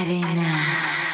Everyone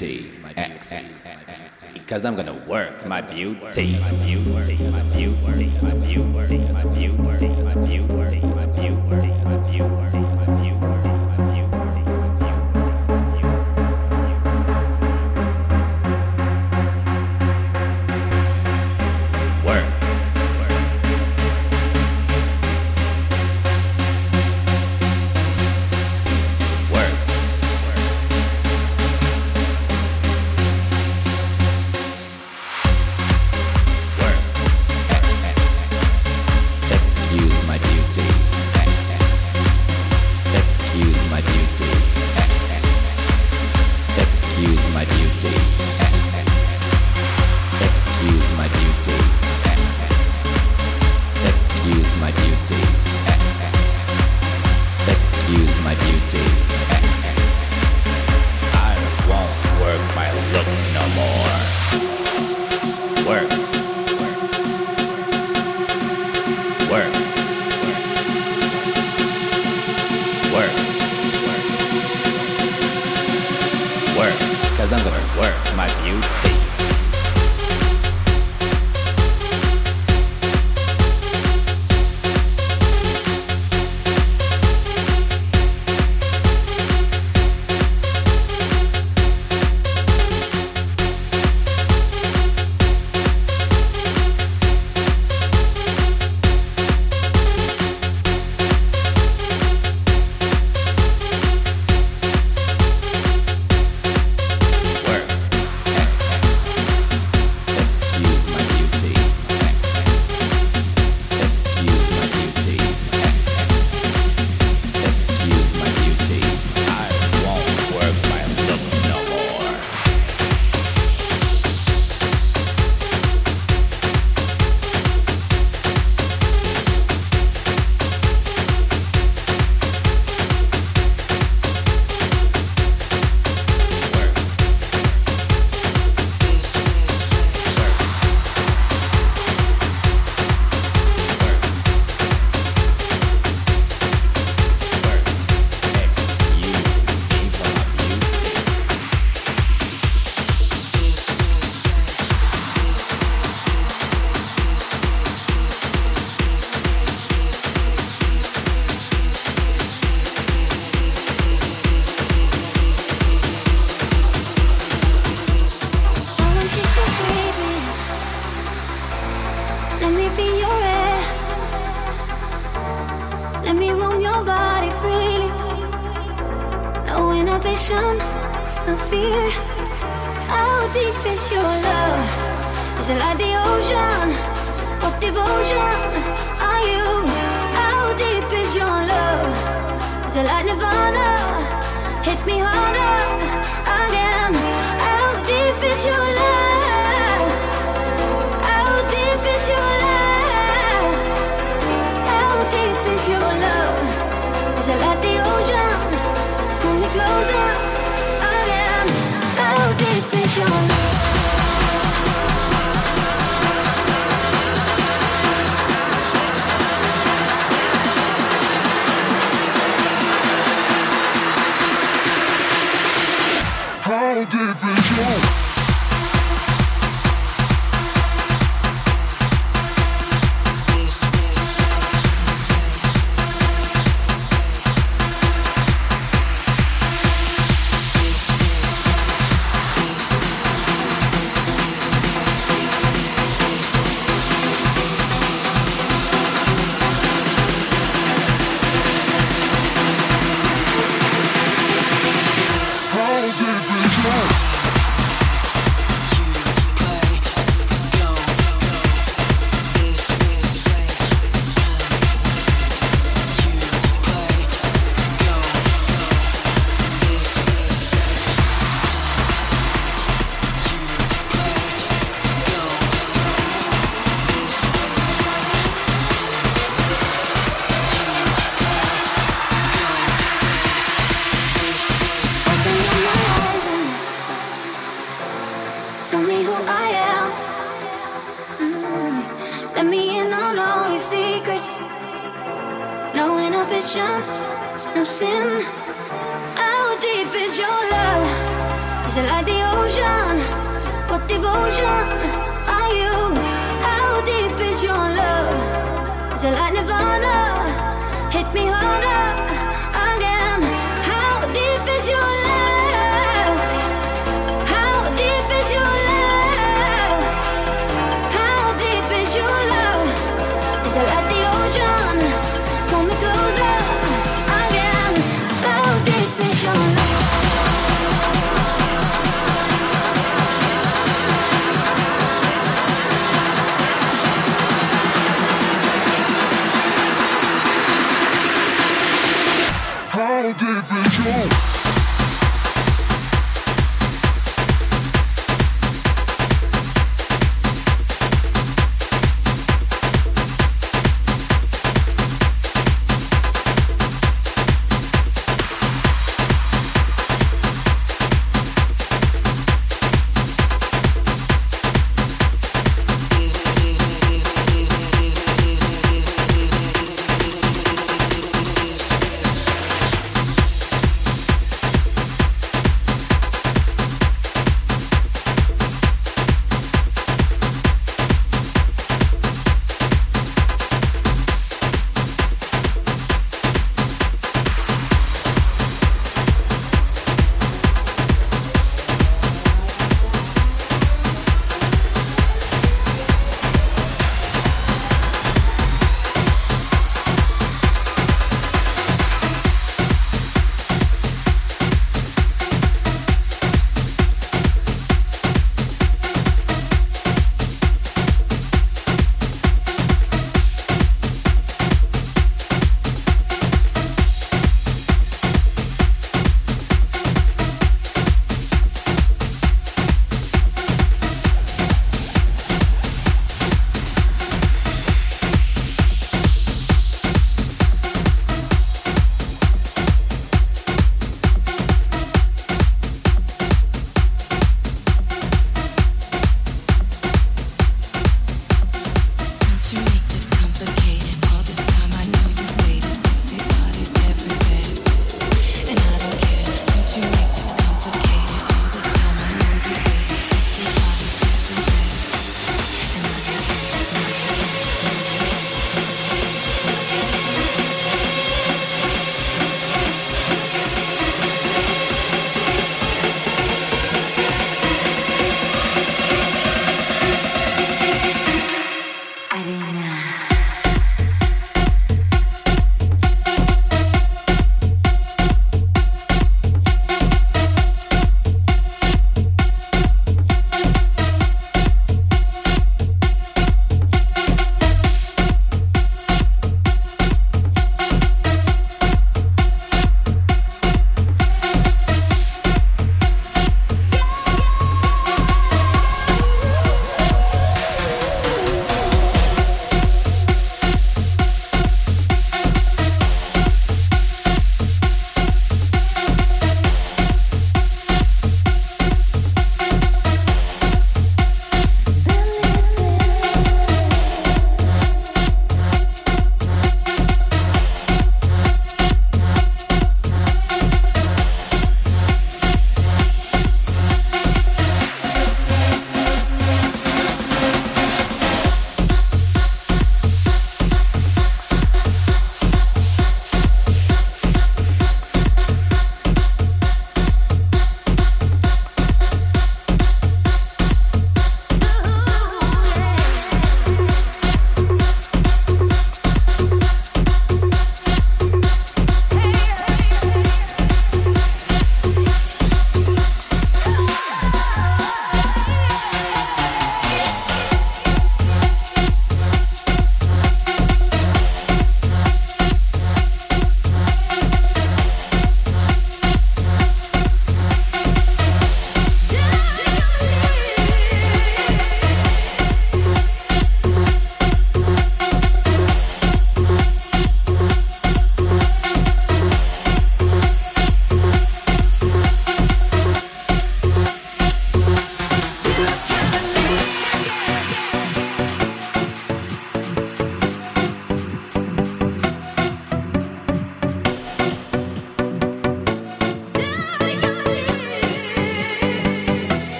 beauty. X. Because I'm gonna work my beauty. My beauty. My beauty. My beauty. My beauty. My beauty. My beauty.